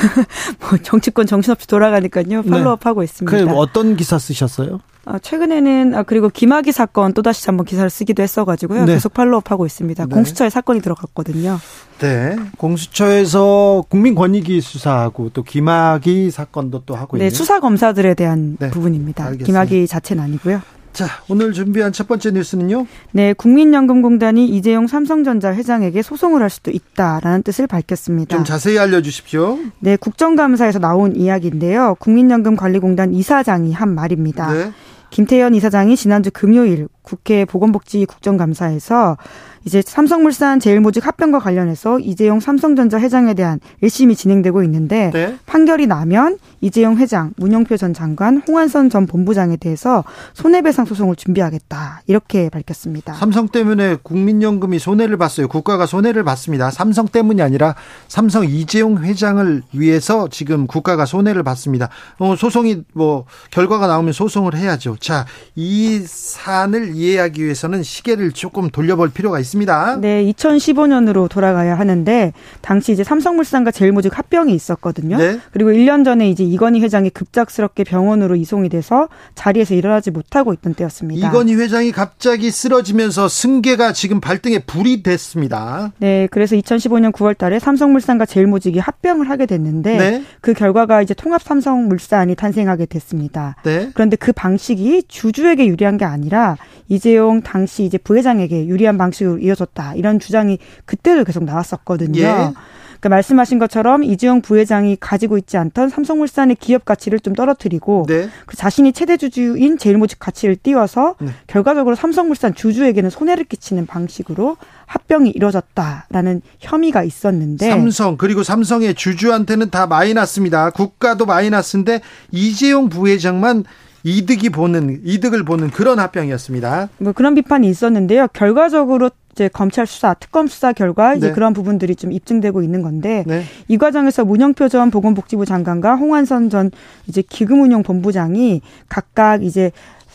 뭐 정치권 정신없이 돌아가니까요. 팔로업 네. 하고 있습니다. 그 어떤 기사 쓰셨어요? 아, 최근에는 아, 그리고 김학의 사건 또 다시 한번 기사를 쓰기도 했어가지고요. 네. 계속 팔로업 하고 있습니다. 네. 공수처에 사건이 들어갔거든요. 네. 공수처에서 국민권익위 수사하고 또 김학의 사건도 또 하고 네, 있네요. 수사 검사들에 대한 네. 부분입니다. 알겠습니다. 김학의 자체는 아니고요. 자, 오늘 준비한 첫 번째 뉴스는요? 네, 국민연금공단이 이재용 삼성전자 회장에게 소송을 할 수도 있다라는 뜻을 밝혔습니다. 좀 자세히 알려주십시오. 네, 국정감사에서 나온 이야기인데요. 국민연금관리공단 이사장이 한 말입니다. 네. 김태현 이사장이 지난주 금요일 국회 보건복지 국정감사에서 이제 삼성물산 제일모직 합병과 관련해서 이재용 삼성전자 회장에 대한 1심이 진행되고 있는데 네. 판결이 나면 이재용 회장, 문영표 전 장관, 홍한선 전 본부장에 대해서 손해배상 소송을 준비하겠다 이렇게 밝혔습니다. 삼성 때문에 국민연금이 손해를 봤어요. 국가가 손해를 봤습니다. 삼성 때문이 아니라 삼성 이재용 회장을 위해서 지금 국가가 손해를 봤습니다. 어, 소송이 뭐 결과가 나오면 소송을 해야죠. 자, 이 사안을 이해하기 위해서는 시계를 조금 돌려볼 필요가 있습니다. 있습니다. 네, 2015년으로 돌아가야 하는데 당시 이제 삼성물산과 제일모직 합병이 있었거든요. 네. 그리고 1년 전에 이제 이건희 회장이 급작스럽게 병원으로 이송이 돼서 자리에서 일어나지 못하고 있던 때였습니다. 이건희 회장이 갑자기 쓰러지면서 승계가 지금 발등에 불이 됐습니다. 네, 그래서 2015년 9월 달에 삼성물산과 제일모직이 합병을 하게 됐는데 네. 그 결과가 이제 통합 삼성물산이 탄생하게 됐습니다. 네. 그런데 그 방식이 주주에게 유리한 게 아니라 이재용 당시 이제 부회장에게 유리한 방식으로 이어졌다 이런 주장이 그때도 계속 나왔었거든요. 예. 그 말씀하신 것처럼 이재용 부회장이 가지고 있지 않던 삼성물산의 기업 가치를 좀 떨어뜨리고 네. 그 자신이 최대 주주인 제일모직 가치를 띄워서 네. 결과적으로 삼성물산 주주에게는 손해를 끼치는 방식으로 합병이 이루어졌다라는 혐의가 있었는데 삼성 그리고 삼성의 주주한테는 다 마이너스입니다. 국가도 마이너스인데 이재용 부회장만 이득이 보는 이득을 보는 그런 합병이었습니다. 뭐 그런 비판이 있었는데요. 결과적으로 이제 검찰 수사, 특검 수사 결과 이제 네. 그런 부분들이 좀 입증되고 있는 건데 네. 이 과정에서 문영표 전 보건복지부 장관과 홍한선 전 이제 기금운용 본부장이 각각 이제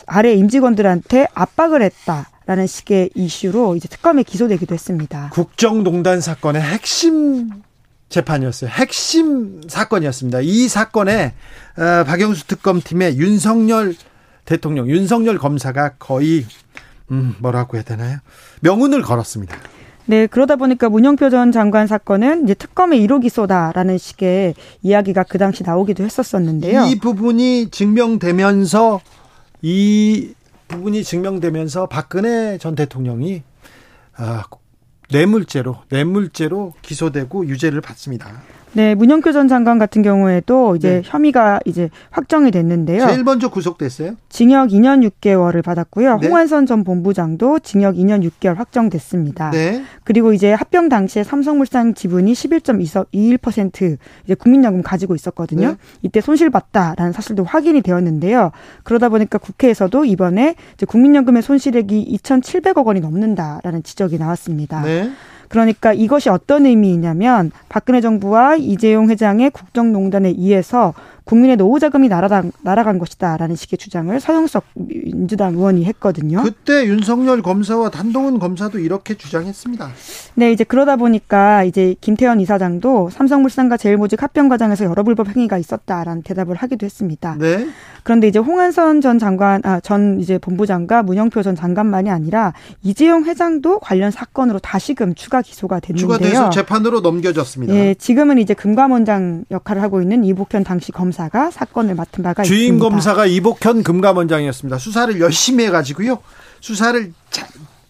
아래 임직원들한테 압박을 했다. 라는 식의 이슈로 이제 특검에 기소되기도 했습니다. 국정농단 사건의 핵심 재판이었어요. 핵심 사건이었습니다. 이 사건에 어, 박영수 특검팀의 윤석열 대통령, 윤석열 검사가 거의 음, 뭐라고 해야 되나요? 명운을 걸었습니다. 네, 그러다 보니까 문영표 전 장관 사건은 이제 특검의 1호 기소다라는 식의 이야기가 그 당시 나오기도 했었었는데요. 이 부분이 증명되면서 이 부분이 증명되면서 박근혜 전 대통령이 아, 뇌물죄로 뇌물죄로 기소되고 유죄를 받습니다. 네, 문영표 전 장관 같은 경우에도 이제 네. 혐의가 이제 확정이 됐는데요. 제일 먼저 구속됐어요? 징역 2년 6개월을 받았고요. 네. 홍한선 전 본부장도 징역 2년 6개월 확정됐습니다. 네. 그리고 이제 합병 당시에 삼성물산 지분이 11.21% 이제 국민연금 가지고 있었거든요. 네. 이때 손실 봤다라는 사실도 확인이 되었는데요. 그러다 보니까 국회에서도 이번에 이제 국민연금의 손실액이 2,700억 원이 넘는다라는 지적이 나왔습니다. 네. 그러니까 이것이 어떤 의미이냐면 박근혜 정부와 이재용 회장의 국정농단에 의해서 국민의 노후 자금이 날아간, 날아간 것이다라는 식의 주장을 서영석 민주당 의원이 했거든요. 그때 윤석열 검사와 단동훈 검사도 이렇게 주장했습니다. 네, 이제 그러다 보니까 이제 김태현 이사장도 삼성물산과 제일모직 합병 과정에서 여러 불법 행위가 있었다라는 대답을 하기도 했습니다. 네. 그런데 이제 홍한선 전 장관, 아, 전 이제 본부장과 문영표 전 장관만이 아니라 이재용 회장도 관련 사건으로 다시금 추가 기소가 됐는데요. 추가돼서 재판으로 넘겨졌습니다. 예, 지금은 이제 금감원장 역할을 하고 있는 이복현 당시 검사 검사가 사건을 맡은 바가 주임 있습니다. 주임 검사가 이복현 금감원장이었습니다. 수사를 열심히 해가지고요. 수사를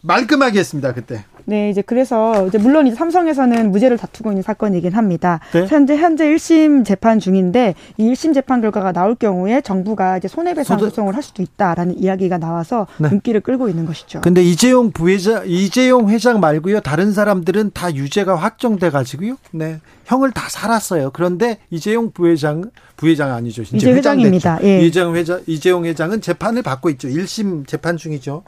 말끔하게 했습니다. 그때. 네, 이제 그래서 이제 물론 이제 삼성에서는 무죄를 다투고 있는 사건이긴 합니다. 네? 현재 현재 1심 재판 중인데 이 1심 재판 결과가 나올 경우에 정부가 이제 손해배상 소득... 소송을 할 수도 있다라는 이야기가 나와서 네. 눈길을 끌고 있는 것이죠. 근데 이재용 부회장 이재용 회장 말고요. 다른 사람들은 다 유죄가 확정돼 가지고요. 네. 형을 다 살았어요. 그런데 이재용 부회장 부회장 아니죠. 이제 회장입니다. 예. 이재용 회장 이재용 회장은 재판을 받고 있죠. 1심 재판 중이죠.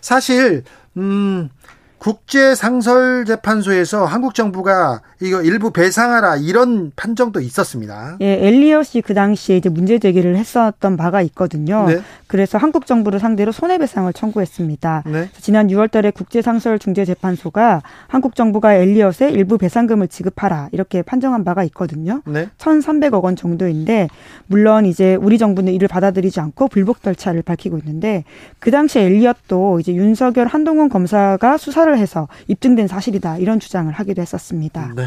사실 음 국제상설재판소에서 한국 정부가 이거 일부 배상하라 이런 판정도 있었습니다. 예, 엘리엇이 그 당시에 이제 문제 제기를 했었던 바가 있거든요. 네. 그래서 한국 정부를 상대로 손해배상을 청구했습니다. 네. 지난 6월달에 국제상설중재재판소가 한국 정부가 엘리엇에 일부 배상금을 지급하라 이렇게 판정한 바가 있거든요. 네. 1,300억 원 정도인데 물론 이제 우리 정부는 이를 받아들이지 않고 불복 절차를 밝히고 있는데 그 당시 엘리엇도 이제 윤석열 한동훈 검사가 수사를 해서 입증된 사실이다 이런 주장을 하기도 했었습니다. 네.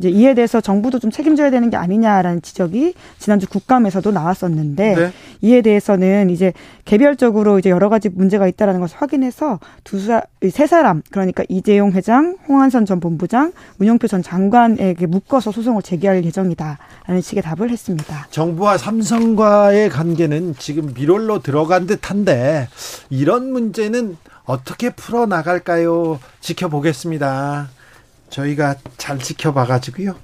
이제 이에 대해서 정부도 좀 책임져야 되는 게 아니냐라는 지적이 지난주 국감에서도 나왔었는데 네. 이에 대해서는 이제 개별적으로 이제 여러 가지 문제가 있다라는 것을 확인해서 두세 사람 그러니까 이재용 회장, 홍한선 전 본부장, 문영표 전 장관에게 묶어서 소송을 제기할 예정이다라는 식의 답을 했습니다. 정부와 삼성과의 관계는 지금 미롤로 들어간 듯한데 이런 문제는 어떻게 풀어 나갈까요? 지켜보겠습니다. 저희가 잘 지켜봐 가지고요.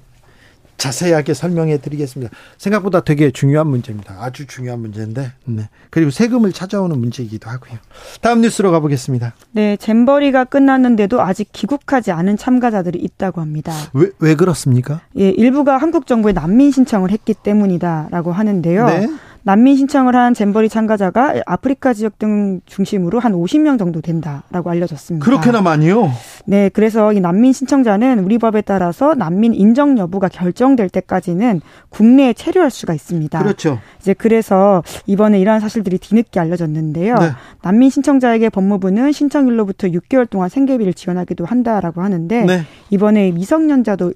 자세하게 설명해 드리겠습니다. 생각보다 되게 중요한 문제입니다. 아주 중요한 문제인데. 네. 그리고 세금을 찾아오는 문제이기도 하고요. 다음 뉴스로 가보겠습니다. 네, 잼버리가 끝났는데도 아직 귀국하지 않은 참가자들이 있다고 합니다. 왜, 왜 그렇습니까? 예, 일부가 한국 정부에 난민 신청을 했기 때문이다라고 하는데요. 네. 난민 신청을 한 잼버리 참가자가 아프리카 지역 등 중심으로 한 50명 정도 된다라고 알려졌습니다. 그렇게나 많이요? 네, 그래서 이 난민 신청자는 우리 법에 따라서 난민 인정 여부가 결정될 때까지는 국내에 체류할 수가 있습니다. 그렇죠. 이제 그래서 이번에 이러한 사실들이 뒤늦게 알려졌는데요. 네. 난민 신청자에게 법무부는 신청일로부터 6개월 동안 생계비를 지원하기도 한다라고 하는데 네. 이번에 미성년자도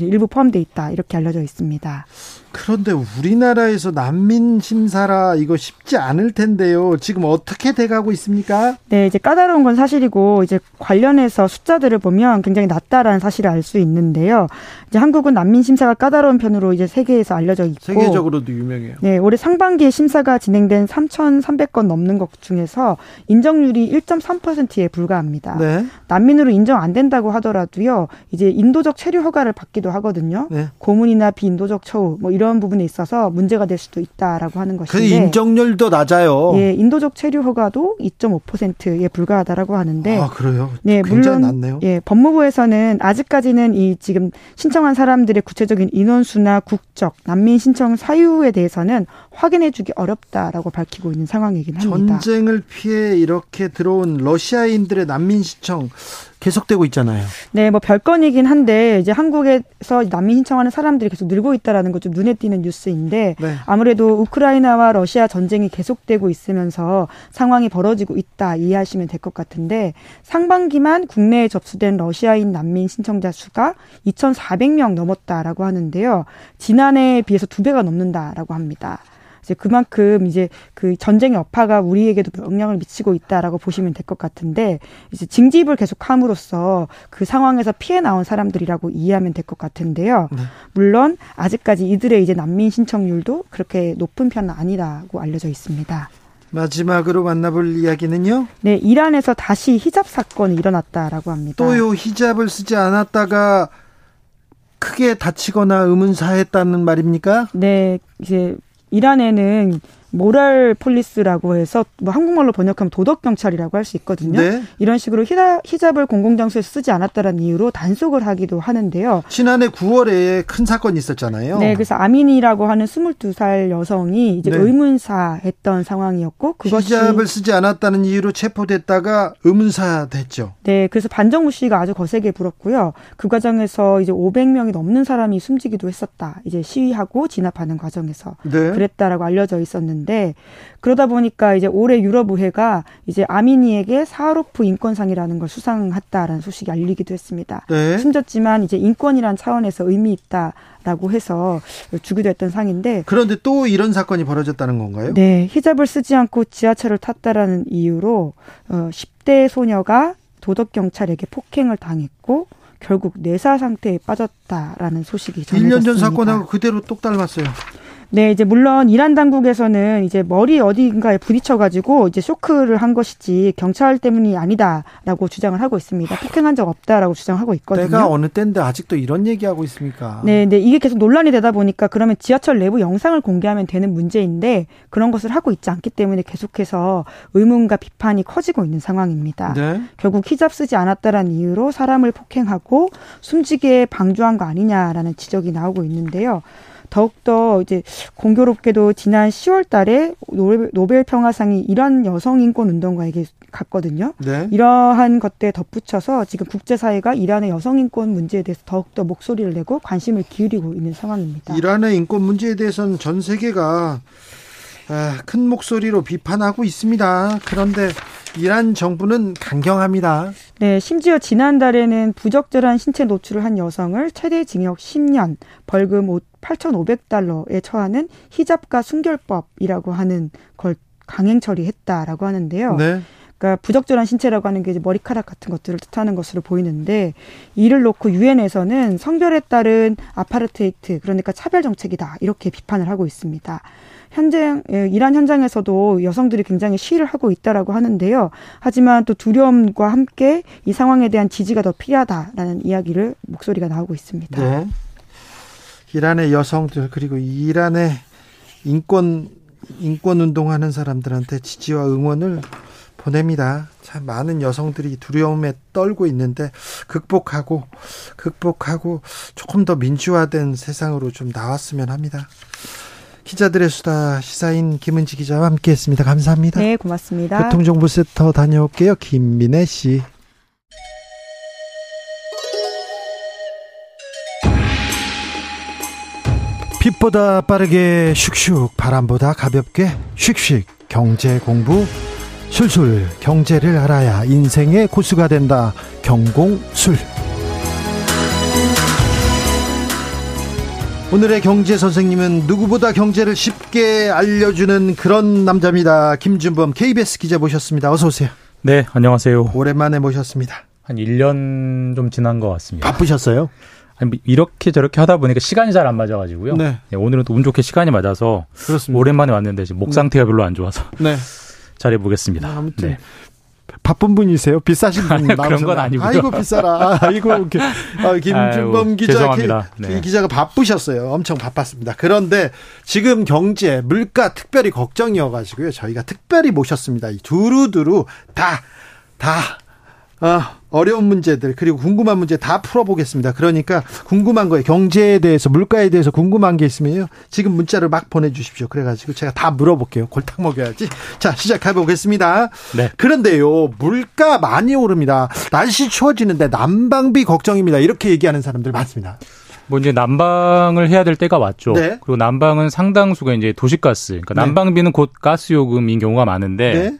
일부 포함돼 있다 이렇게 알려져 있습니다. 그런데 우리나라에서 난민 심사라 이거 쉽지 않을 텐데요. 지금 어떻게 돼가고 있습니까? 네, 이제 까다로운 건 사실이고 이제 관련해서 숫자들을 보면 굉장히 낮다라는 사실을 알 수 있는데요. 이제 한국은 난민 심사가 까다로운 편으로 이제 세계에서 알려져 있고 세계적으로도 유명해요. 네, 올해 상반기에 심사가 진행된 3,300건 넘는 것 중에서 인정률이 1.3%에 불과합니다. 네. 난민으로 인정 안 된다고 하더라도요. 이제 인도적 체류 허가를 받기도 하거든요. 네. 고문이나 비인도적 처우 뭐 이런 이런 부분에 있어서 문제가 될 수도 있다라고 하는 것인데 그 인정률도 낮아요. 예, 인도적 체류 허가도 2.5%에 불과하다라고 하는데 아, 그래요? 네, 물론 낮네요. 예, 법무부에서는 아직까지는 이 지금 신청한 사람들의 구체적인 인원수나 국적, 난민 신청 사유에 대해서는 확인해 주기 어렵다라고 밝히고 있는 상황이긴 합니다. 전쟁을 피해 이렇게 들어온 러시아인들의 난민 신청 계속되고 있잖아요. 네, 뭐 별건이긴 한데 이제 한국에서 난민 신청하는 사람들이 계속 늘고 있다라는 것 좀 눈에 띄는 뉴스인데 네. 아무래도 우크라이나와 러시아 전쟁이 계속되고 있으면서 상황이 벌어지고 있다 이해하시면 될 것 같은데 상반기만 국내에 접수된 러시아인 난민 신청자 수가 2,400명 넘었다라고 하는데요. 지난해에 비해서 두 배가 넘는다라고 합니다. 이제 그만큼 이제 그 전쟁의 여파가 우리에게도 영향을 미치고 있다라고 보시면 될 것 같은데 이제 징집을 계속 함으로써 그 상황에서 피해 나온 사람들이라고 이해하면 될 것 같은데요. 네. 물론 아직까지 이들의 이제 난민 신청률도 그렇게 높은 편은 아니라고 알려져 있습니다. 마지막으로 만나볼 이야기는요? 네, 이란에서 다시 히잡 사건이 일어났다라고 합니다. 또요, 히잡을 쓰지 않았다가 크게 다치거나 의문사했다는 말입니까? 네, 이제 이란에는 moral police라고 해서 뭐 한국말로 번역하면 도덕 경찰이라고 할 수 있거든요. 네. 이런 식으로 히자, 히잡 을 공공장소에 쓰지 않았다는 이유로 단속을 하기도 하는데요. 지난해 9월에 큰 사건이 있었잖아요. 네, 그래서 아미니라고 하는 22살 여성이 이제 네. 의문사했던 상황이었고 그것이 히잡을 쓰지 않았다는 이유로 체포됐다가 의문사됐죠. 네, 그래서 반정부 시위가 아주 거세게 불었고요. 그 과정에서 이제 500명이 넘는 사람이 숨지기도 했었다. 이제 시위하고 진압하는 과정에서 네. 그랬다라고 알려져 있었는데. 있는데 그러다 보니까 이제 올해 유럽 의회가 이제 아미니에게 사하로프 인권상이라는 걸 수상했다라는 소식이 알리기도 했습니다. 네. 심졌지만 이제 인권이란 차원에서 의미 있다라고 해서 주기도 했던 상인데 그런데 또 이런 사건이 벌어졌다는 건가요? 네, 히잡을 쓰지 않고 지하철을 탔다라는 이유로 어 10대 소녀가 도덕 경찰에게 폭행을 당했고 결국 뇌사 상태에 빠졌다라는 소식이 전해졌습니다. 1년 전 사건하고 그대로 똑 닮았어요. 네, 이제 물론 이란 당국에서는 이제 머리 어딘가에 부딪혀가지고 이제 쇼크를 한 것이지 경찰 때문이 아니다라고 주장을 하고 있습니다. 폭행한 적 없다라고 주장하고 있거든요. 때가 어느 때인데 아직도 이런 얘기하고 있습니까? 네, 네 이게 계속 논란이 되다 보니까 그러면 지하철 내부 영상을 공개하면 되는 문제인데 그런 것을 하고 있지 않기 때문에 계속해서 의문과 비판이 커지고 있는 상황입니다. 네. 결국 히잡 쓰지 않았다라는 이유로 사람을 폭행하고 숨지게 방조한 거 아니냐라는 지적이 나오고 있는데요. 더욱더 이제 공교롭게도 지난 10월 달에 노벨 평화상이 이란 여성 인권 운동가에게 갔거든요. 네. 이러한 것들에 덧붙여서 지금 국제사회가 이란의 여성 인권 문제에 대해서 더욱더 목소리를 내고 관심을 기울이고 있는 상황입니다. 이란의 인권 문제에 대해서는 전 세계가 아, 큰 목소리로 비판하고 있습니다. 그런데 이란 정부는 강경합니다. 네, 심지어 지난달에는 부적절한 신체 노출을 한 여성을 최대 징역 10년, 벌금 8,500달러에 처하는 히잡과 순결법이라고 하는 걸 강행 처리했다라고 하는데요. 네. 그러니까 부적절한 신체라고 하는 게 머리카락 같은 것들을 뜻하는 것으로 보이는데 이를 놓고 유엔에서는 성별에 따른 아파르테이트 그러니까 차별 정책이다 이렇게 비판을 하고 있습니다. 예, 이란 현장에서도 여성들이 굉장히 시위를 하고 있다라고 하는데요. 하지만 또 두려움과 함께 이 상황에 대한 지지가 더 필요하다라는 이야기를 목소리가 나오고 있습니다. 네. 이란의 여성들 그리고 이란의 인권 인권 운동하는 사람들한테 지지와 응원을 보냅니다. 참 많은 여성들이 두려움에 떨고 있는데 극복하고 극복하고 조금 더 민주화된 세상으로 좀 나왔으면 합니다. 기자들의 수다 시사인 김은지 기자와 함께했습니다. 감사합니다. 네, 고맙습니다. 교통정보센터 다녀올게요. 김민혜 씨. 빛보다 빠르게 슉슉 바람보다 가볍게 슉슉 경제 공부 술술 경제를 알아야 인생의 고수가 된다. 경공술. 오늘의 경제 선생님은 누구보다 경제를 쉽게 알려주는 그런 남자입니다. 김준범 KBS 기자 모셨습니다. 어서 오세요. 네, 안녕하세요. 오랜만에 모셨습니다. 한 1년 좀 지난 것 같습니다. 바쁘셨어요? 이렇게 저렇게 하다 보니까 시간이 잘 안 맞아가지고요. 네. 네, 오늘은 또 운 좋게 시간이 맞아서 그렇습니다. 오랜만에 왔는데 지금 목 네. 상태가 별로 안 좋아서 네. 잘 해보겠습니다. 아무튼 네. 바쁜 분이세요? 비싸신 분 그런 건 아니고요. 아이고 비싸라. 아이고 아, 김준범 기자 죄송합니다. 네. 기자가 바쁘셨어요. 엄청 바빴습니다. 그런데 지금 경제 물가 특별히 걱정이어 가지고요. 저희가 특별히 모셨습니다. 이 두루두루 다다 어, 어려운 문제들 그리고 궁금한 문제 다 풀어보겠습니다. 그러니까 궁금한 거에 경제에 대해서 물가에 대해서 궁금한 게 있으면요. 지금 문자를 막 보내주십시오. 그래가지고 제가 다 물어볼게요. 골탕 먹여야지. 자 시작해 보겠습니다. 네. 그런데요 물가 많이 오릅니다. 날씨 추워지는데 난방비 걱정입니다. 이렇게 얘기하는 사람들 많습니다. 뭐 이제 난방을 해야 될 때가 왔죠. 네. 그리고 난방은 상당수가 이제 도시가스, 그러니까 네. 난방비는 곧 가스 요금인 경우가 많은데.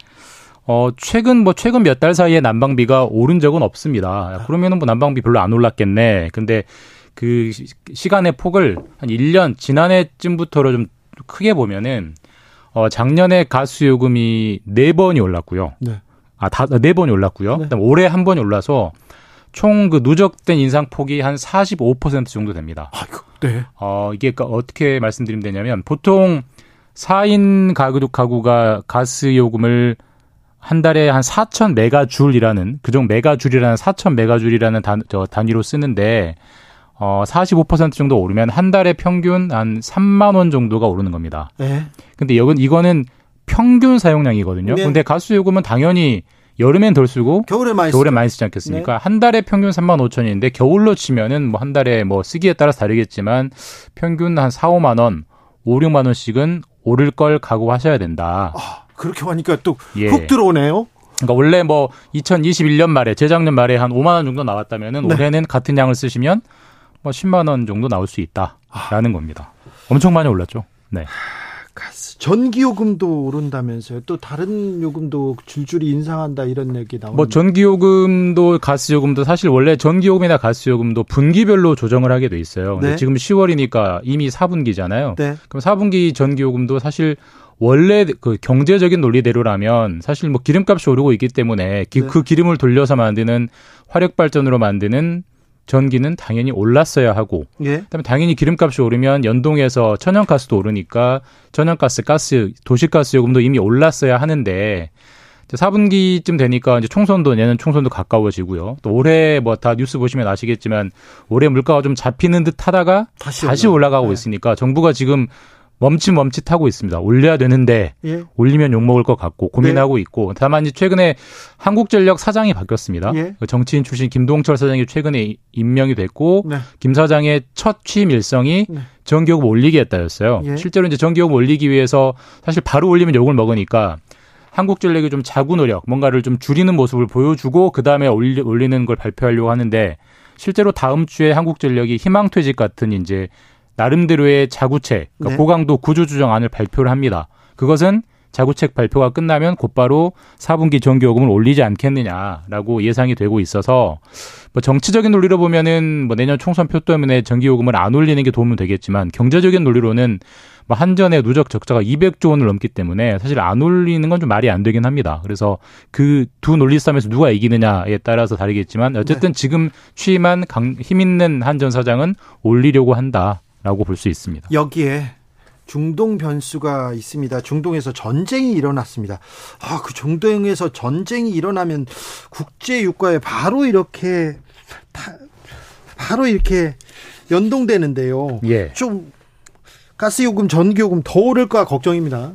네. 어, 최근 뭐 최근 몇 달 사이에 난방비가 오른 적은 없습니다. 그러면은 뭐 난방비 별로 안 올랐겠네. 근데 그 시간의 폭을 한 1년 지난해쯤부터로 좀 크게 보면은 어, 작년에 가스 요금이 4번이 올랐고요. 네. 아, 다, 4번이 올랐고요. 네. 그다음 올해 한 번이 올라서 총 그 누적된 인상 폭이 한 45% 정도 됩니다. 아이고, 네. 어, 이게 그러니까 어떻게 말씀드리면 되냐면 보통 4인 가구, 가구가 가스 요금을 한 달에 한 4천 메가줄이라는 그정 메가줄이라는 4천 메가줄이라는 단, 저 단위로 쓰는데 어, 45% 정도 오르면 한 달에 평균 한 3만 원 정도가 오르는 겁니다. 네. 근데 여긴 이거는 평균 사용량이거든요. 네. 근데 가스 요금은 당연히 여름엔 덜 쓰고 겨울에 많이, 겨울에 많이 쓰지 않겠습니까? 네. 한 달에 평균 3만 5천인데 겨울로 치면은 뭐 한 달에 뭐 쓰기에 따라 다르겠지만 평균 한 4, 5만 원, 5, 6만 원씩은 오를 걸 각오하셔야 된다. 아. 그렇게 하니까 또훅 예. 들어오네요. 그러니까 원래 뭐 2021년 말에 재작년 말에 한 5만 원 정도 나왔다면은 네. 올해는 같은 양을 쓰시면 뭐 10만 원 정도 나올 수 있다라는 아. 겁니다. 엄청 많이 올랐죠. 네. 가스, 전기 요금도 오른다면서요. 또 다른 요금도 줄줄이 인상한다 이런 얘기 나오는. 뭐 전기 요금도 가스 요금도 사실 원래 전기 요금이나 가스 요금도 분기별로 조정을 하게 돼 있어요. 근데 네. 지금 10월이니까 이미 4분기잖아요. 네. 그럼 4분기 전기 요금도 사실 원래 그 경제적인 논리대로라면 사실 뭐 기름값이 오르고 있기 때문에 기, 네. 그 기름을 돌려서 만드는 화력 발전으로 만드는 전기는 당연히 올랐어야 하고 예. 그다음에 당연히 기름값이 오르면 연동해서 천연가스도 오르니까 천연가스, 가스, 도시가스 요금도 이미 올랐어야 하는데 4분기쯤 되니까 이제 총선도 내년 총선도 가까워지고요. 또 올해 뭐 다 뉴스 보시면 아시겠지만 올해 물가가 좀 잡히는 듯 하다가 다시, 다시 올라가고 네. 있으니까 정부가 지금 멈칫멈칫하고 있습니다. 올려야 되는데 예. 올리면 욕먹을 것 같고 고민하고 네. 있고 다만 이제 최근에 한국전력 사장이 바뀌었습니다. 예. 그 정치인 출신 김동철 사장이 최근에 임명이 됐고 네. 김 사장의 첫 취임 일성이 네. 전기요금 올리기 했다였어요. 예. 실제로 이제 전기요금 올리기 위해서 사실 바로 올리면 욕을 먹으니까 한국전력이 좀 자구 노력, 뭔가를 좀 줄이는 모습을 보여주고 그 다음에 올리, 올리는 걸 발표하려고 하는데 실제로 다음 주에 한국전력이 희망퇴직 같은 이제 나름대로의 자구책, 그러니까 네. 고강도 구조조정안을 발표를 합니다. 그것은 자구책 발표가 끝나면 곧바로 4분기 전기요금을 올리지 않겠느냐라고 예상이 되고 있어서 뭐 정치적인 논리로 보면은 뭐 내년 총선 표 때문에 전기요금을 안 올리는 게 도움은 되겠지만 경제적인 논리로는 뭐 한전의 누적 적자가 200조 원을 넘기 때문에 사실 안 올리는 건 좀 말이 안 되긴 합니다. 그래서 그 두 논리 싸움에서 누가 이기느냐에 따라서 다르겠지만 어쨌든 네. 지금 취임한 강, 힘 있는 한전 사장은 올리려고 한다. 라고 볼 수 있습니다. 여기에 중동 변수가 있습니다. 중동에서 전쟁이 일어났습니다. 아, 그 중동에서 전쟁이 일어나면 국제 유가에 바로 이렇게 바로 이렇게 연동되는데요. 예. 좀 가스 요금, 전기 요금 더 오를까 걱정입니다.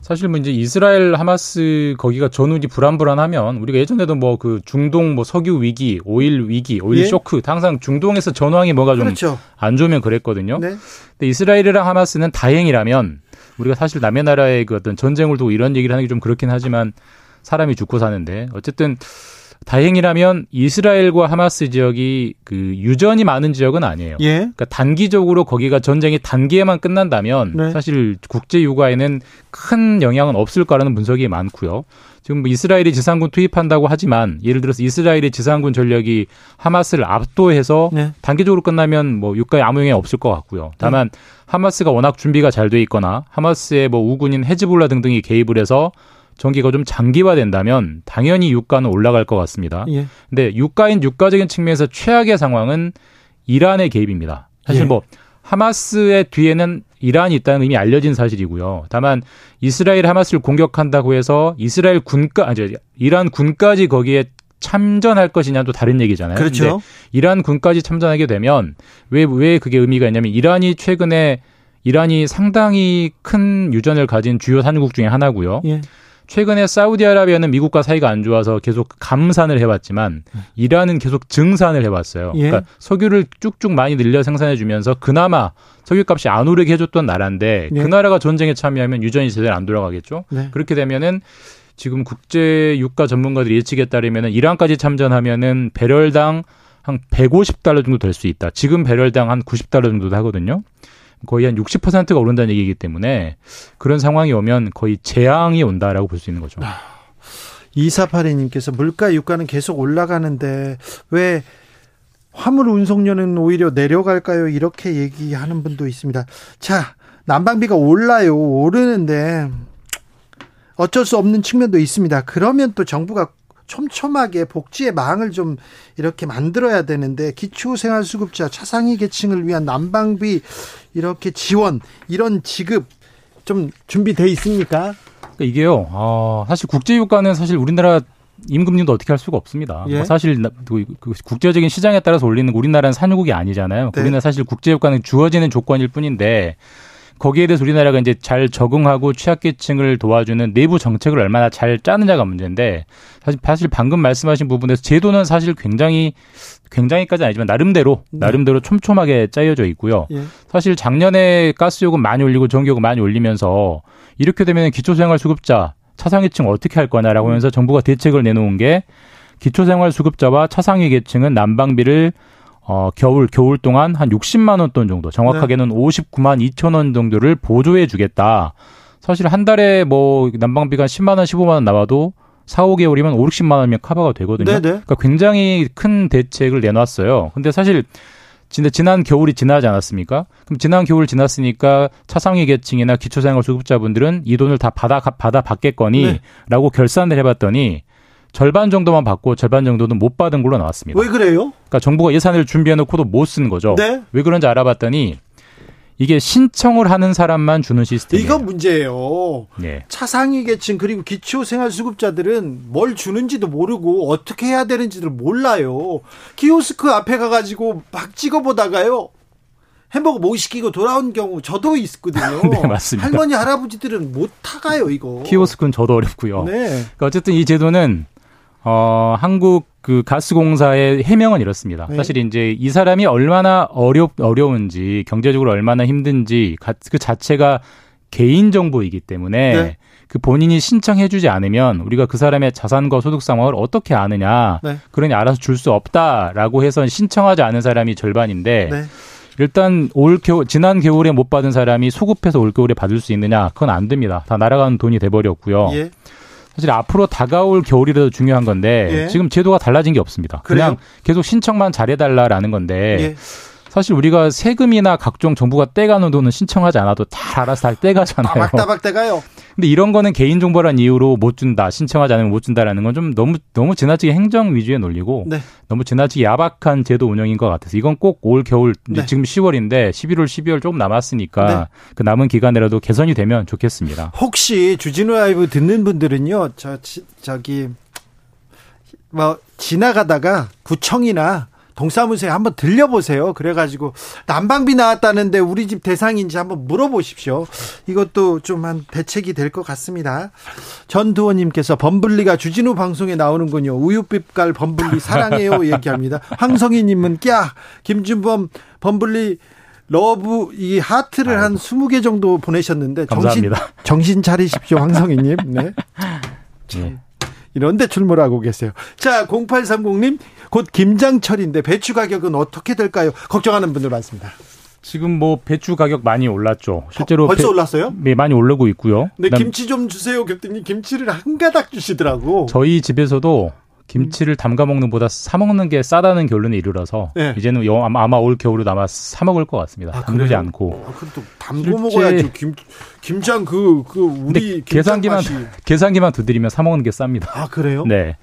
사실 뭐 이제 이스라엘 하마스 거기가 전후지 불안불안하면 우리가 예전에도 뭐 그 중동 뭐 석유 위기, 오일 위기, 오일 예? 쇼크 항상 중동에서 전황이 뭐가 좀안 그렇죠. 좋으면 그랬거든요. 네. 근데 이스라엘이랑 하마스는 다행이라면 우리가 사실 남의 나라의 그 어떤 전쟁을 두고 이런 얘기를 하는 게 좀 그렇긴 하지만 사람이 죽고 사는데 어쨌든 다행이라면 이스라엘과 하마스 지역이 그 유전이 많은 지역은 아니에요. 예. 그러니까 단기적으로 거기가 전쟁이 단기에만 끝난다면 네. 사실 국제 유가에는 큰 영향은 없을 거라는 분석이 많고요. 지금 뭐 이스라엘이 지상군 투입한다고 하지만 예를 들어서 이스라엘의 지상군 전력이 하마스를 압도해서 네. 단기적으로 끝나면 뭐 유가에 아무 영향이 없을 것 같고요. 다만 네. 하마스가 워낙 준비가 잘 돼 있거나 하마스의 뭐 우군인 헤즈볼라 등등이 개입을 해서 전기가 좀 장기화된다면 당연히 유가는 올라갈 것 같습니다. 예. 근데 유가인 유가적인 측면에서 최악의 상황은 이란의 개입입니다. 사실 예. 뭐 하마스의 뒤에는 이란이 있다는 이미 알려진 사실이고요. 다만 이스라엘 하마스를 공격한다고 해서 이스라엘 군까 아니 이란 군까지 거기에 참전할 것이냐 또 다른 얘기잖아요. 그렇죠. 이란 군까지 참전하게 되면 왜 왜 그게 의미가 있냐면 이란이 최근에 이란이 상당히 큰 유전을 가진 주요 산유국 중에 하나고요. 예. 최근에 사우디아라비아는 미국과 사이가 안 좋아서 계속 감산을 해왔지만 이란은 계속 증산을 해왔어요. 예. 그러니까 석유를 쭉쭉 많이 늘려 생산해주면서 그나마 석유값이 안 오르게 해줬던 나라인데 예. 그 나라가 전쟁에 참여하면 유전이 제대로 안 돌아가겠죠. 네. 그렇게 되면은 지금 국제 유가 전문가들 예측에 따르면은 이란까지 참전하면은 배럴당 한 150달러 정도 될 수 있다. 지금 배럴당 한 90달러 정도 하거든요. 거의 한 60%가 오른다는 얘기이기 때문에 그런 상황이 오면 거의 재앙이 온다라고 볼 수 있는 거죠. 아, 이사파리님께서 물가 유가는 계속 올라가는데 왜 화물 운송료는 오히려 내려갈까요? 이렇게 얘기하는 분도 있습니다. 자, 난방비가 올라요. 오르는데 어쩔 수 없는 측면도 있습니다. 그러면 또 정부가 촘촘하게 복지의 망을 좀 이렇게 만들어야 되는데 기초생활수급자 차상위 계층을 위한 난방비 이렇게 지원 이런 지급 좀 준비돼 있습니까? 그러니까 이게요. 어, 사실 국제유가는 사실 우리나라 임금님도 어떻게 할 수가 없습니다. 예? 뭐 사실 그, 그 국제적인 시장에 따라서 올리는 우리나라는 산유국이 아니잖아요. 네. 우리는 사실 국제유가는 주어지는 조건일 뿐인데 거기에 대해서 우리나라가 이제 잘 적응하고 취약계층을 도와주는 내부 정책을 얼마나 잘 짜느냐가 문제인데 사실 사실 방금 말씀하신 부분에서 제도는 사실 굉장히 굉장히까지 아니지만 나름대로 네. 나름대로 촘촘하게 짜여져 있고요. 예. 사실 작년에 가스 요금 많이 올리고 전기 요금 많이 올리면서 이렇게 되면 기초생활수급자 차상위층 어떻게 할 거냐라고 하면서 정부가 대책을 내놓은 게 기초생활수급자와 차상위 계층은 난방비를 어, 겨울, 겨울 동안 한 60만 원 돈 정도, 정확하게는 네. 59만 2천 원 정도를 보조해 주겠다. 사실 한 달에 뭐 난방비가 10만 원, 15만 원 나와도 4, 5개월이면 5, 60만 원이면 커버가 되거든요. 네네. 그러니까 굉장히 큰 대책을 내놨어요. 근데 사실 진짜 지난 겨울이 지나지 않았습니까? 그럼 지난 겨울 지났으니까 차상위 계층이나 기초생활 수급자분들은 이 돈을 다 받아 받아 받겠거니라고 네. 결산을 해봤더니 절반 정도만 받고 절반 정도는 못 받은 걸로 나왔습니다. 왜 그래요? 그러니까 정부가 예산을 준비해 놓고도 못 쓴 거죠. 네? 왜 그런지 알아봤더니 이게 신청을 하는 사람만 주는 시스템이에요. 이거 문제예요. 네. 차상위 계층 그리고 기초생활수급자들은 뭘 주는지도 모르고 어떻게 해야 되는지를 몰라요. 키오스크 앞에 가가지고 막 찍어보다가요. 햄버거 못 시키고 돌아온 경우 저도 있거든요. 네, 맞습니다. 할머니 할아버지들은 못 타가요 이거. 키오스크는 저도 어렵고요. 네. 그러니까 어쨌든 이 제도는 어, 한국 그 가스공사의 해명은 이렇습니다. 네. 사실 이제 이 사람이 얼마나 어렵 어려운지 경제적으로 얼마나 힘든지 그 자체가 개인 정보이기 때문에 네. 그 본인이 신청해주지 않으면 우리가 그 사람의 자산과 소득 상황을 어떻게 아느냐. 네. 그러니 알아서 줄 수 없다라고 해서 신청하지 않은 사람이 절반인데 네. 일단 올 겨울 지난 겨울에 못 받은 사람이 소급해서 올 겨울에 받을 수 있느냐? 그건 안 됩니다. 다 날아가는 돈이 돼 버렸고요. 예. 사실 앞으로 다가올 겨울이라도 중요한 건데 예. 지금 제도가 달라진 게 없습니다. 그래요? 그냥 계속 신청만 잘해달라라는 건데 예. 사실 우리가 세금이나 각종 정부가 떼가는 돈은 신청하지 않아도 다 알아서 다 떼가잖아요. 따박따박 떼가요. 근데 이런 거는 개인정보란 이유로 못 준다, 신청하지 않으면 못 준다라는 건 좀 너무 너무 지나치게 행정 위주의 논리고 네. 너무 지나치게 야박한 제도 운영인 것 같아서 이건 꼭 올 겨울 네. 지금 10월인데 11월, 12월 조금 남았으니까 네. 그 남은 기간이라도 개선이 되면 좋겠습니다. 혹시 주진우 라이브 듣는 분들은요, 저 저기 뭐 지나가다가 구청이나 동사무소에 한번 들려보세요. 그래가지고 난방비 나왔다는데 우리 집 대상인지 한번 물어보십시오. 이것도 좀 한 대책이 될 것 같습니다. 전두원님께서 범블리가 주진우 방송에 나오는군요. 우유빛깔 범블리 사랑해요 얘기합니다. 황성희님은 꺄 김준범 범블리 love 이 하트를 아이고. 한 20개 정도 보내셨는데 감사합니다. 정신 정신 차리십시오 황성희님. 네. 네. 이런데 출몰하고 계세요. 자, 0830님, 곧 김장철인데 배추 가격은 어떻게 될까요? 걱정하는 분들 많습니다. 지금 뭐 배추 가격 많이 올랐죠. 실제로 벌써 배, 올랐어요? 네, 많이 오르고 있고요. 네, 김치 좀 주세요. 그랬더니 김치를 한 가닥 주시더라고. 저희 집에서도 김치를 담가 먹는 보다 사 먹는 게 싸다는 결론에 이르러서 네. 이제는 아마 올 겨울에 아마 사 먹을 것 같습니다. 아, 담그지 않고. 아, 또 담궈 먹어야지. 김 김장 그그 그 우리 계산기만 맛이. 계산기만 두드리면 사 먹는 게 쌉니다. 아 그래요? 네.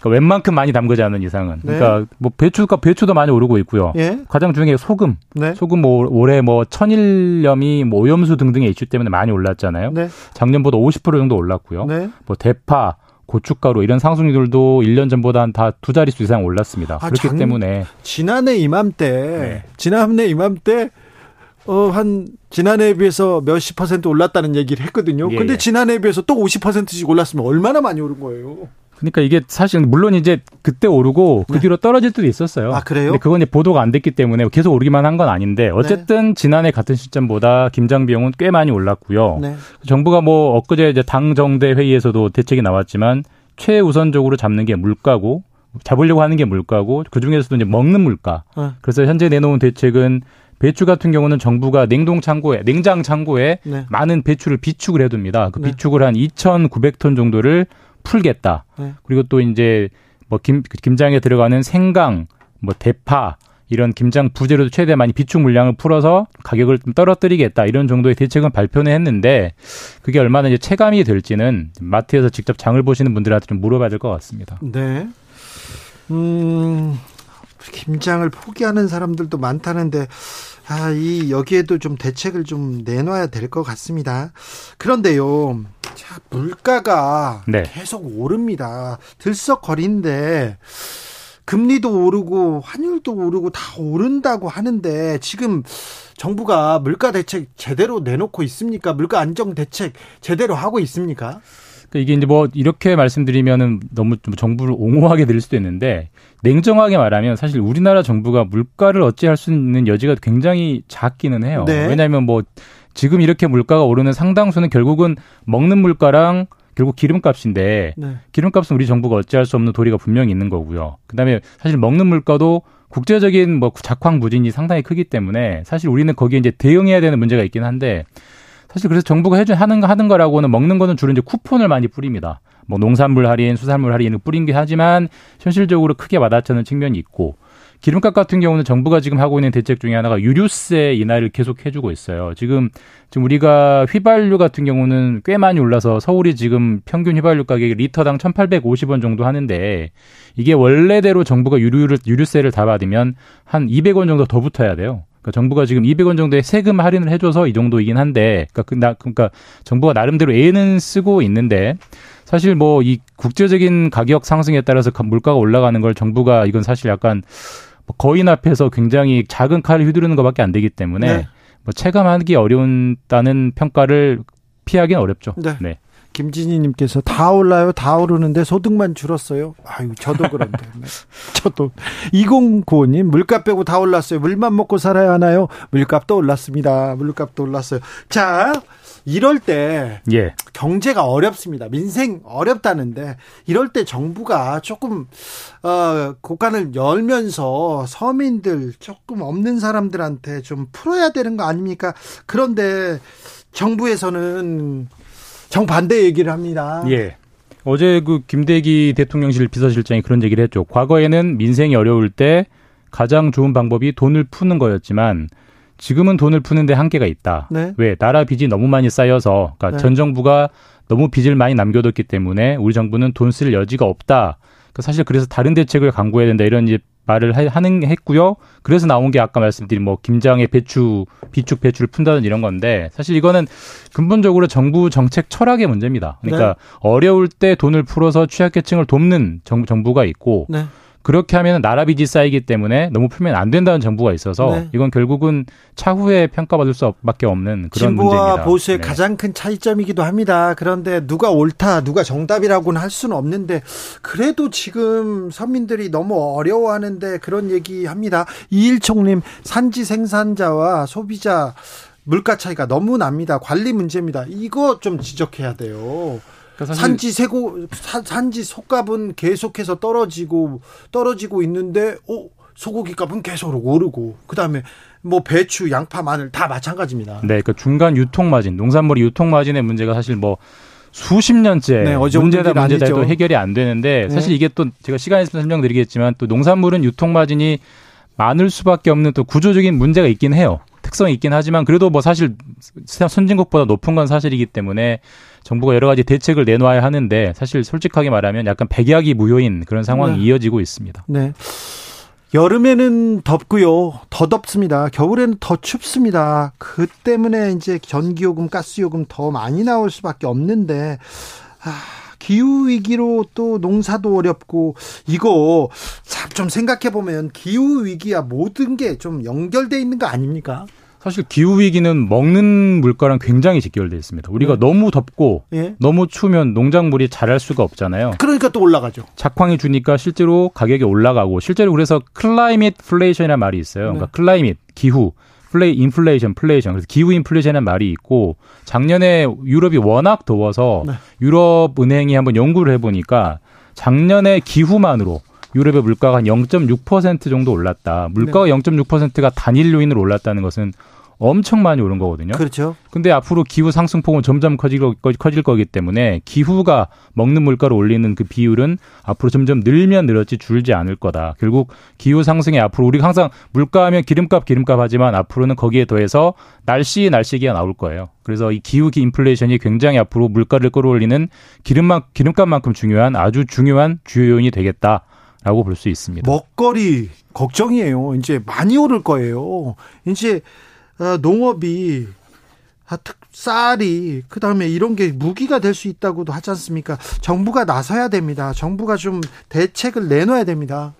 그러니까 웬만큼 많이 담그지 않은 이상은. 네. 그러니까 뭐 배추가 배추도 많이 오르고 있고요. 예? 가장 게 소금. 네. 소금 뭐 올해 뭐 천일염이 뭐 오염수 등등의 이슈 때문에 많이 올랐잖아요. 네. 작년보다 50% 정도 올랐고요. 네. 뭐 대파, 고춧가루 이런 상승률도 1년 전보다 한다두 자릿수 이상 올랐습니다. 아, 그렇기 장, 때문에 지난해 이맘때 네. 지난해 이맘때 어, 한, 지난해에 비해서 몇십 퍼센트 올랐다는 얘기를 했거든요. 예, 근데 예. 지난해에 비해서 또 50%씩 올랐으면 얼마나 많이 오른 거예요? 그러니까 이게 사실 물론 이제 그때 오르고 그 네. 뒤로 떨어질 때도 있었어요. 아 그래요? 근데 그건 이제 보도가 안 됐기 때문에 계속 오르기만 한 건 아닌데 어쨌든 네. 지난해 같은 시점보다 김장 비용은 꽤 많이 올랐고요. 네. 정부가 뭐 엊그제 이제 당 정대 회의에서도 대책이 나왔지만 최우선적으로 잡는 게 물가고 잡으려고 하는 게 물가고 그 중에서도 이제 먹는 물가. 어. 그래서 현재 내놓은 대책은 배추 같은 경우는 정부가 냉동 창고에 냉장 창고에 네. 많은 배추를 비축을 해둡니다. 그 네. 비축을 한 2,900톤 정도를 풀겠다. 네. 그리고 또 이제 뭐 김, 김장에 들어가는 생강, 뭐 대파 이런 김장 부재료도 최대 많이 비축 물량을 풀어서 가격을 좀 떨어뜨리겠다 이런 정도의 대책은 발표는 했는데 그게 얼마나 이제 체감이 될지는 마트에서 직접 장을 보시는 분들한테 좀 물어봐야 될 것 같습니다. 네. 음, 김장을 포기하는 사람들도 많다는데 아, 이 여기에도 좀 대책을 좀 내놔야 될 것 같습니다. 그런데요. 자, 물가가 네. 계속 오릅니다. 들썩거리는데 금리도 오르고 환율도 오르고 다 오른다고 하는데 지금 정부가 물가 대책 제대로 내놓고 있습니까? 물가 안정 대책 제대로 하고 있습니까? 그러니까 이게 이제 뭐 이렇게 말씀드리면은 너무 좀 정부를 옹호하게 될 수도 있는데 냉정하게 말하면 사실 우리나라 정부가 물가를 어찌할 수 있는 여지가 굉장히 작기는 해요. 네. 왜냐하면 뭐 지금 이렇게 물가가 오르는 상당수는 결국은 먹는 물가랑 결국 기름값인데 네. 기름값은 우리 정부가 어찌할 수 없는 도리가 분명히 있는 거고요. 그다음에 사실 먹는 물가도 국제적인 뭐 작황 부진이 상당히 크기 때문에 사실 우리는 거기에 이제 대응해야 되는 문제가 있긴 한데 사실 그래서 정부가 해준 하는 하는 거라고는 먹는 거는 주로 이제 쿠폰을 많이 뿌립니다. 뭐 농산물 할인, 수산물 할인을 뿌린 게 하지만 현실적으로 크게 와닿지않는 측면이 있고 기름값 같은 경우는 정부가 지금 하고 있는 대책 중에 하나가 유류세 인하를 계속 해주고 있어요. 지금 지금 우리가 휘발유 같은 경우는 꽤 많이 올라서 서울이 지금 평균 휘발유 가격이 리터당 1,850원 정도 하는데 이게 원래대로 정부가 유류를 유류세를 다 받으면 한 200원 정도 더 붙어야 돼요. 그러니까 정부가 지금 200원 정도의 세금 할인을 해줘서 이 정도이긴 한데, 그러니까, 그, 나, 그러니까 정부가 나름대로 애는 쓰고 있는데, 사실 뭐 이 국제적인 가격 상승에 따라서 물가가 올라가는 걸 정부가 이건 사실 약간 뭐 거인 앞에서 굉장히 작은 칼을 휘두르는 것밖에 안 되기 때문에 네. 뭐 체감하기 어려운다는 평가를 피하기는 어렵죠. 네. 네. 김진희님께서 다 올라요, 다 오르는데 소득만 줄었어요. 아유, 저도 그런데. 네. 저도. 2095님, 물값 빼고 다 올랐어요. 물만 먹고 살아야 하나요? 물값도 올랐습니다. 물값도 올랐어요. 자, 이럴 때 예. 경제가 어렵습니다. 민생 어렵다는데 이럴 때 정부가 조금 어, 고간을 열면서 서민들 조금 없는 사람들한테 좀 풀어야 되는 거 아닙니까? 그런데 정부에서는 정반대 얘기를 합니다. 예. 어제 그 김대기 대통령실 비서실장이 그런 얘기를 했죠. 과거에는 민생이 어려울 때 가장 좋은 방법이 돈을 푸는 거였지만 지금은 돈을 푸는데 한계가 있다. 네. 왜? 나라 빚이 너무 많이 쌓여서 그러니까 네. 전 정부가 너무 빚을 많이 남겨뒀기 때문에 우리 정부는 돈 쓸 여지가 없다. 그러니까 사실 그래서 다른 대책을 강구해야 된다 이런 이제 말을 하는 했고요. 그래서 나온 게 아까 말씀드린 뭐 김장의 배추 비축 배추를 푼다는 이런 건데 사실 이거는 근본적으로 정부 정책 철학의 문제입니다. 그러니까 네. 어려울 때 돈을 풀어서 취약계층을 돕는 정, 정부가 있고 네. 그렇게 하면 나라 빚이 쌓이기 때문에 너무 풀면 안 된다는 정부가 있어서 네. 이건 결국은 차후에 평가받을 수밖에 없는 그런 진보와 문제입니다. 보수의 네. 가장 큰 차이점이기도 합니다. 그런데 누가 옳다, 누가 정답이라고는 할 수는 없는데 그래도 지금 서민들이 너무 어려워하는데 그런 얘기합니다. 이일총님 산지 생산자와 소비자 물가 차이가 너무 납니다. 관리 문제입니다. 이거 좀 지적해야 돼요. 그러니까 산지 세고 산지 속값은 계속해서 떨어지고 떨어지고 있는데 어 소고기 값은 계속 오르고 그다음에 뭐 배추, 양파, 마늘 다 마찬가지입니다. 네, 그러니까 중간 유통 마진, 농산물이 유통 마진의 문제가 사실 뭐 수십 년째 네, 문제다 문제다 해도 해결이 안 되는데 네. 사실 이게 또 제가 시간이 있으면 설명드리겠지만 또 농산물은 유통 마진이 많을 수밖에 없는 또 구조적인 문제가 있긴 해요. 특성이 있긴 하지만 그래도 뭐 사실 선진국보다 높은 건 사실이기 때문에 정부가 여러 가지 대책을 내놓아야 하는데 사실 솔직하게 말하면 약간 백약이 무효인 그런 상황이 네. 이어지고 있습니다. 네. 여름에는 덥고요. 더 덥습니다. 겨울에는 더 춥습니다. 그 때문에 이제 전기요금, 가스요금 더 많이 나올 수밖에 없는데 아, 기후 위기로 또 농사도 어렵고 이거 참 좀 생각해 보면 기후 위기야 모든 게 좀 연결돼 있는 거 아닙니까? 사실 기후 위기는 먹는 물가랑 굉장히 직결돼 있습니다. 우리가 네. 너무 덥고 네. 너무 추우면 농작물이 자랄 수가 없잖아요. 그러니까 또 올라가죠. 작황이 주니까 실제로 가격이 올라가고 실제로 그래서 climate flation이라는 말이 있어요. 그러니까 네. climate 기후 플레이 인플레이션 flation 그래서 기후 인플레이션이라는 말이 있고 작년에 유럽이 워낙 더워서 네. 유럽 은행이 한번 연구를 해보니까 작년에 기후만으로 유럽의 물가가 한 0.6% 정도 올랐다. 물가가 네. 0.6%가 단일 요인으로 올랐다는 것은 엄청 많이 오른 거거든요. 그렇죠. 근데 앞으로 기후 상승폭은 점점 커질, 커질 거기 때문에 기후가 먹는 물가를 올리는 그 비율은 앞으로 점점 늘면 늘었지 줄지 않을 거다. 결국 기후 상승에 앞으로 우리가 항상 물가하면 기름값 기름값 하지만 앞으로는 거기에 더해서 날씨 날씨 기가 나올 거예요. 그래서 이 기후 기 인플레이션이 굉장히 앞으로 물가를 끌어올리는 기름만 기름값만큼 중요한 아주 중요한 주요 요인이 되겠다. 라고 볼 수 있습니다. 먹거리 걱정이에요. 이제 많이 오를 거예요. 이제 어, 농업이 아, 특 쌀이 그다음에 이런 게 무기가 될 수 있다고도 하지 않습니까? 정부가 나서야 됩니다. 정부가 좀 대책을 내놔야 됩니다.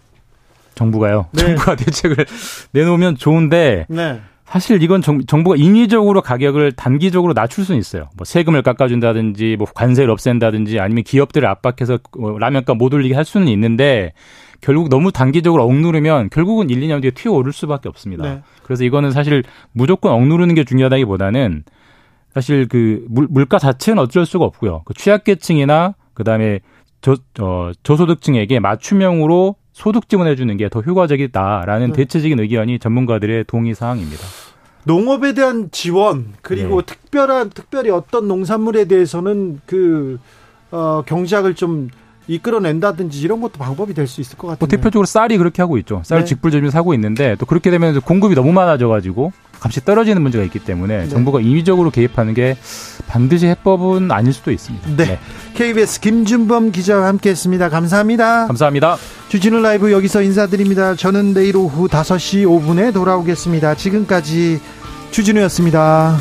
정부가요. 네. 정부가 대책을 내놓으면 좋은데 네. 사실 이건 정, 부가 인위적으로 가격을 단기적으로 낮출 수는 있어요. 뭐 세금을 깎아준다든지 뭐 관세를 없앤다든지 아니면 기업들을 압박해서 뭐 라면값 못 올리게 할 수는 있는데 결국 너무 단기적으로 억누르면 결국은 1, 2년 뒤에 튀어오를 수밖에 없습니다. 네. 그래서 이거는 사실 무조건 억누르는 게 중요하다기보다는 사실 그 물, 물가 자체는 어쩔 수가 없고요. 그 취약계층이나 그다음에 저, 어, 저소득층에게 맞춤형으로 소득 지원해 주는 게 더 효과적이다라는 네. 대체적인 의견이 전문가들의 동의 사항입니다. 농업에 대한 지원 그리고 네. 특별한 특별히 어떤 농산물에 대해서는 그 어, 경작을 좀 이끌어낸다든지 이런 것도 방법이 될 수 있을 것 같아요. 뭐 대표적으로 쌀이 그렇게 하고 있죠. 쌀 네. 직불점이 사고 있는데 또 그렇게 되면 공급이 너무 많아져가지고 값이 떨어지는 문제가 있기 때문에 네. 정부가 인위적으로 개입하는 게 반드시 해법은 아닐 수도 있습니다. 네. 네. KBS 김준범 기자와 함께했습니다. 감사합니다. 감사합니다. 주진우 라이브 여기서 인사드립니다. 저는 내일 오후 5시 5분에 돌아오겠습니다. 지금까지 주진우였습니다.